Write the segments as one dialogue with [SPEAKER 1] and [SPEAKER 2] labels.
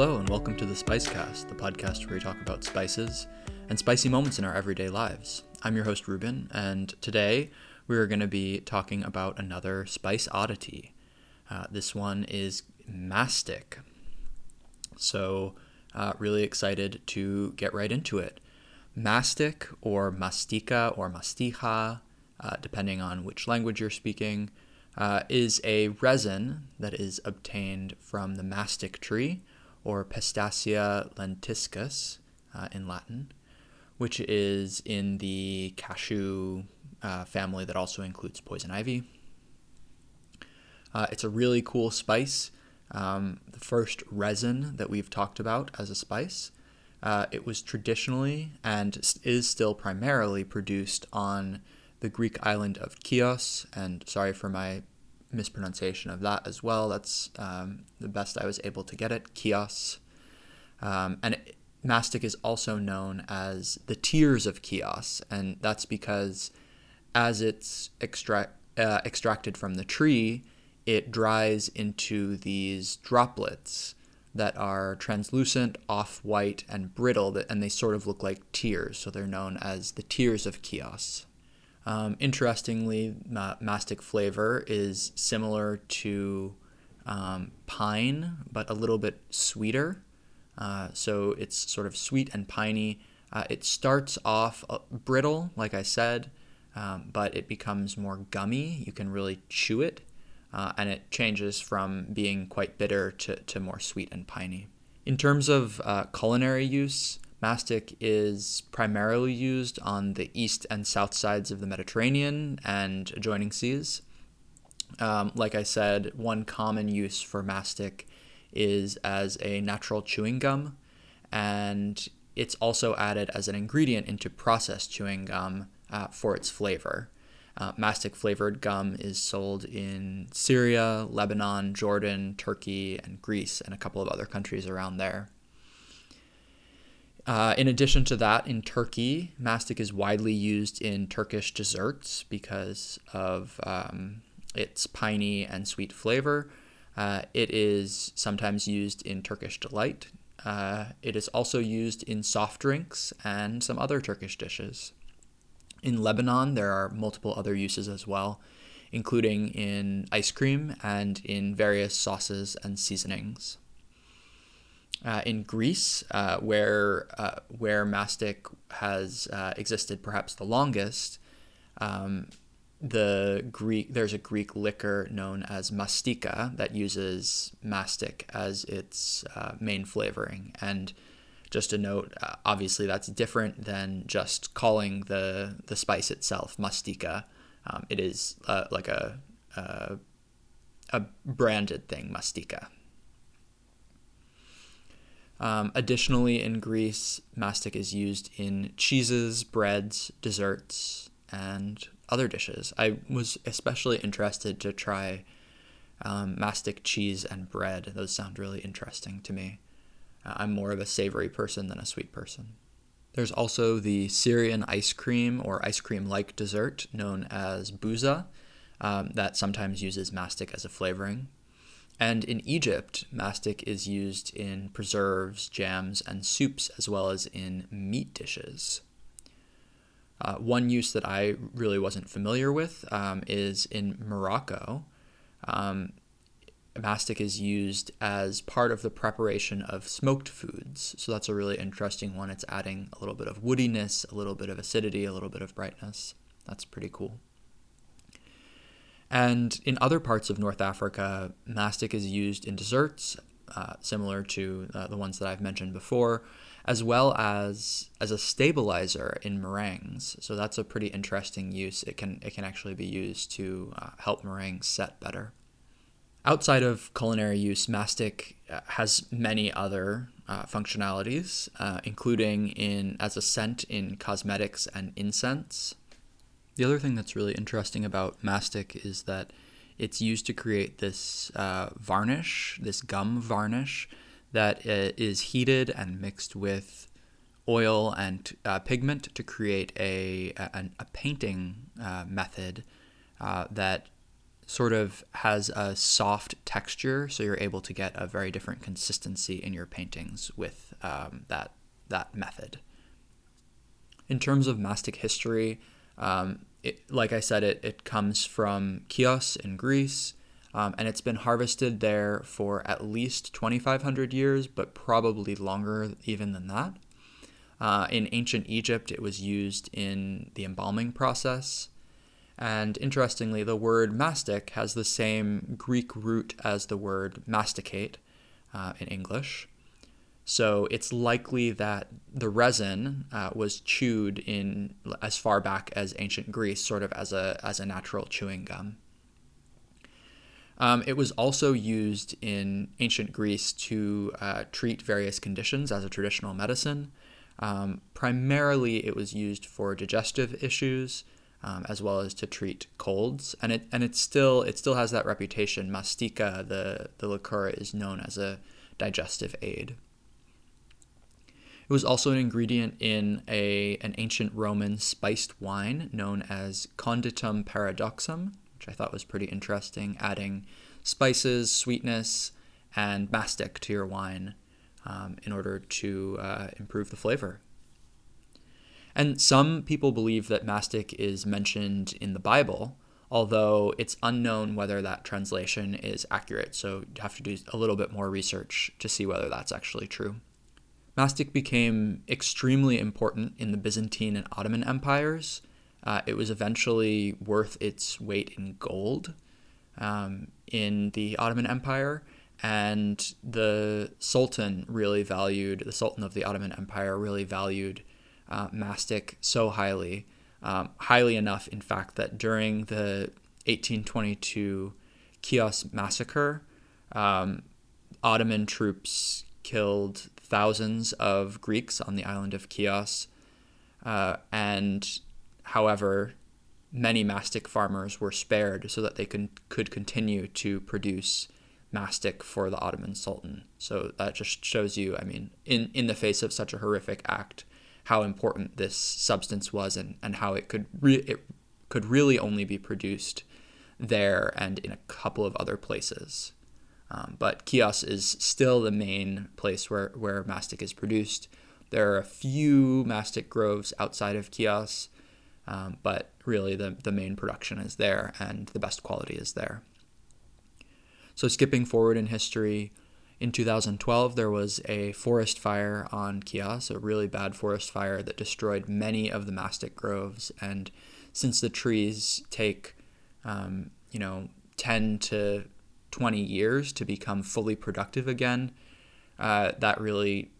[SPEAKER 1] Hello, and welcome to the Spicecast, the podcast where we talk about spices and spicy moments in our everyday lives. I'm your host, Reuben, and today we are going to be talking about another spice oddity. Uh, this one is mastic. So, uh, really excited to get right into it. Mastic, or mastica, or mastija, uh, depending on which language you're speaking, uh, is a resin that is obtained from the mastic tree, or Pistacia lentiscus uh, in Latin, which is in the cashew uh, family that also includes poison ivy. Uh, it's a really cool spice. Um, the first resin that we've talked about as a spice. Uh, it was traditionally and is still primarily produced on the Greek island of Chios. And sorry for my mispronunciation of that as well. That's um, the best I was able to get it. Chios. Um, and it, mastic is also known as the tears of Chios, and that's because as it's extract, uh, extracted from the tree, it dries into these droplets that are translucent, off white, and brittle, and they sort of look like tears, so they're known as the tears of Chios. Um, interestingly, ma- mastic flavor is similar to um, pine, but a little bit sweeter. Uh, so it's sort of sweet and piney. Uh, it starts off brittle, like I said, um, but it becomes more gummy. You can really chew it, uh, and it changes from being quite bitter to, to more sweet and piney. In terms of uh, culinary use, Mastic is primarily used on the east and south sides of the Mediterranean and adjoining seas. Um, like I said, one common use for mastic is as a natural chewing gum, and it's also added as an ingredient into processed chewing gum uh, for its flavor. Uh, mastic flavored gum is sold in Syria, Lebanon, Jordan, Turkey, and Greece, and a couple of other countries around there. Uh, in addition to that, in Turkey, mastic is widely used in Turkish desserts because of um, its piney and sweet flavor. Uh, it is sometimes used in Turkish delight. Uh, it is also used in soft drinks and some other Turkish dishes. In Lebanon, there are multiple other uses as well, including in ice cream and in various sauces and seasonings. Uh, in Greece, uh, where uh, where mastic has uh, existed perhaps the longest, um, the Greek there's a Greek liquor known as mastika that uses mastic as its uh, main flavoring. And just a note, uh, obviously that's different than just calling the the spice itself mastika. Um, it is like a, a a branded thing, mastika. Um, additionally, in Greece, mastic is used in cheeses, breads, desserts, and other dishes. I was especially interested to try um, mastic cheese and bread. Those sound really interesting to me. Uh, I'm more of a savory person than a sweet person. There's also the Syrian ice cream or ice cream like dessert known as buza um, that sometimes uses mastic as a flavoring. And in Egypt, mastic is used in preserves, jams, and soups, as well as in meat dishes. Uh, one use that I really wasn't familiar with um, is in Morocco. Um, mastic is used as part of the preparation of smoked foods. So that's a really interesting one. It's adding a little bit of woodiness, a little bit of acidity, a little bit of brightness. That's pretty cool. And in other parts of North Africa, mastic is used in desserts, uh, similar to uh, the ones that I've mentioned before, as well as as a stabilizer in meringues. So that's a pretty interesting use. It can it can actually be used to uh, help meringues set better. Outside of culinary use, mastic uh, has many other uh, functionalities, uh, including in as a scent in cosmetics and incense. The other thing that's really interesting about mastic is that it's used to create this uh, varnish, this gum varnish, that uh, heated and mixed with oil and uh, pigment to create a, a, a painting uh, method uh, that sort of has a soft texture, so you're able to get a very different consistency in your paintings with um, that that method. In terms of mastic history, um, it, like I said, it, it comes from Chios in Greece, um, and it's been harvested there for at least 2,500 years, but probably longer even than that. Uh, in ancient Egypt, it was used in the embalming process. And interestingly, the word mastic has the same Greek root as the word masticate uh, in English. So it's likely that the resin uh, was chewed in as far back as ancient Greece, sort of as a as a natural chewing gum. Um, it was also used in ancient Greece to uh, treat various conditions as a traditional medicine. Um, primarily, it was used for digestive issues, um, as well as to treat colds. And it and it still it still has that reputation. Mastica, the the liqueur, is known as a digestive aid. It was also an ingredient in a an ancient Roman spiced wine known as conditum paradoxum, which I thought was pretty interesting, adding spices, sweetness, and mastic to your wine um, in order to uh, improve the flavor. And some people believe that mastic is mentioned in the Bible, although it's unknown whether that translation is accurate. So you have to do a little bit more research to see whether that's actually true. Mastic became extremely important in the Byzantine and Ottoman empires. Uh, it was eventually worth its weight in gold um, in the Ottoman Empire, and the Sultan really valued, the Sultan of the Ottoman Empire really valued uh, mastic so highly, um, highly enough, in fact, that during the 1822 Chios massacre, um, Ottoman troops killed thousands of Greeks on the island of Chios. Uh, and, however, many mastic farmers were spared so that they could, could continue to produce mastic for the Ottoman Sultan. So that just shows you, I mean, in, in the face of such a horrific act, how important this substance was and, and how it could re- it could really only be produced there and in a couple of other places. Um, but Chios is still the main place where, where mastic is produced. There are a few mastic groves outside of Chios, um, but really the, the main production is there and the best quality is there. So, skipping forward in history, in 2012, there was a forest fire on Chios, a really bad forest fire that destroyed many of the mastic groves. And since the trees take, um, you know, 10 to 20 years to become fully productive again, uh, that really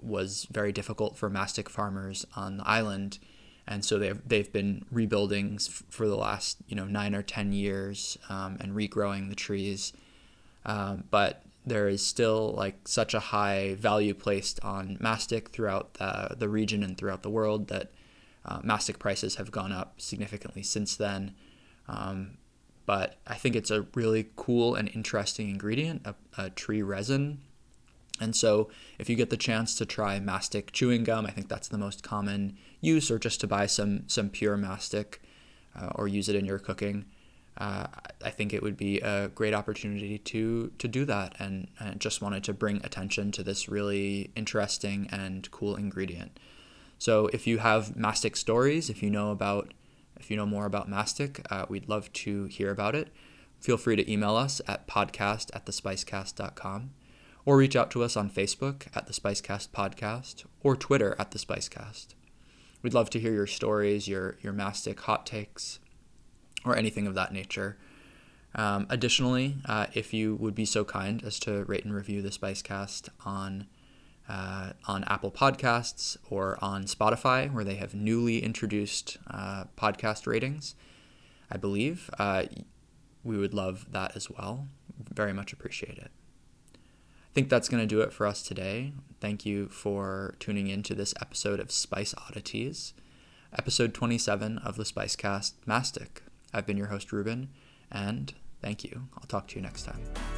[SPEAKER 1] was very difficult for mastic farmers on the island. And so they've, they've been rebuilding for the last, you know, nine or 10 years um, and regrowing the trees. Um, but there is still like such a high value placed on mastic throughout the, the region and throughout the world that uh, mastic prices have gone up significantly since then. Um, but I think it's a really cool and interesting ingredient, a, a, tree resin. And so, if you get the chance to try mastic chewing gum, I think that's the most common use, or just to buy some some pure mastic, uh, or use it in your cooking uh, I think it would be a great opportunity to to do that, and, and just wanted to bring attention to this really interesting and cool ingredient. So if you have mastic stories, if you know about if you know more about mastic, uh, we'd love to hear about it. Feel free to email us at podcast at thespicecast.com or reach out to us on Facebook at the Spicecast Podcast or Twitter at the Spicecast. We'd love to hear your stories, your your mastic hot takes, or anything of that nature. Um, additionally, uh, if you would be so kind as to rate and review the Spicecast on uh, on Apple Podcasts or on Spotify, where they have newly introduced uh, podcast ratings, I believe uh, we would love that as well. Very much appreciate it. I think that's going to do it for us today. Thank you for tuning in to this episode of Spice Oddities, episode 27 of the Spicecast Mastic. I've been your host, Reuben, and thank you. I'll talk to you next time.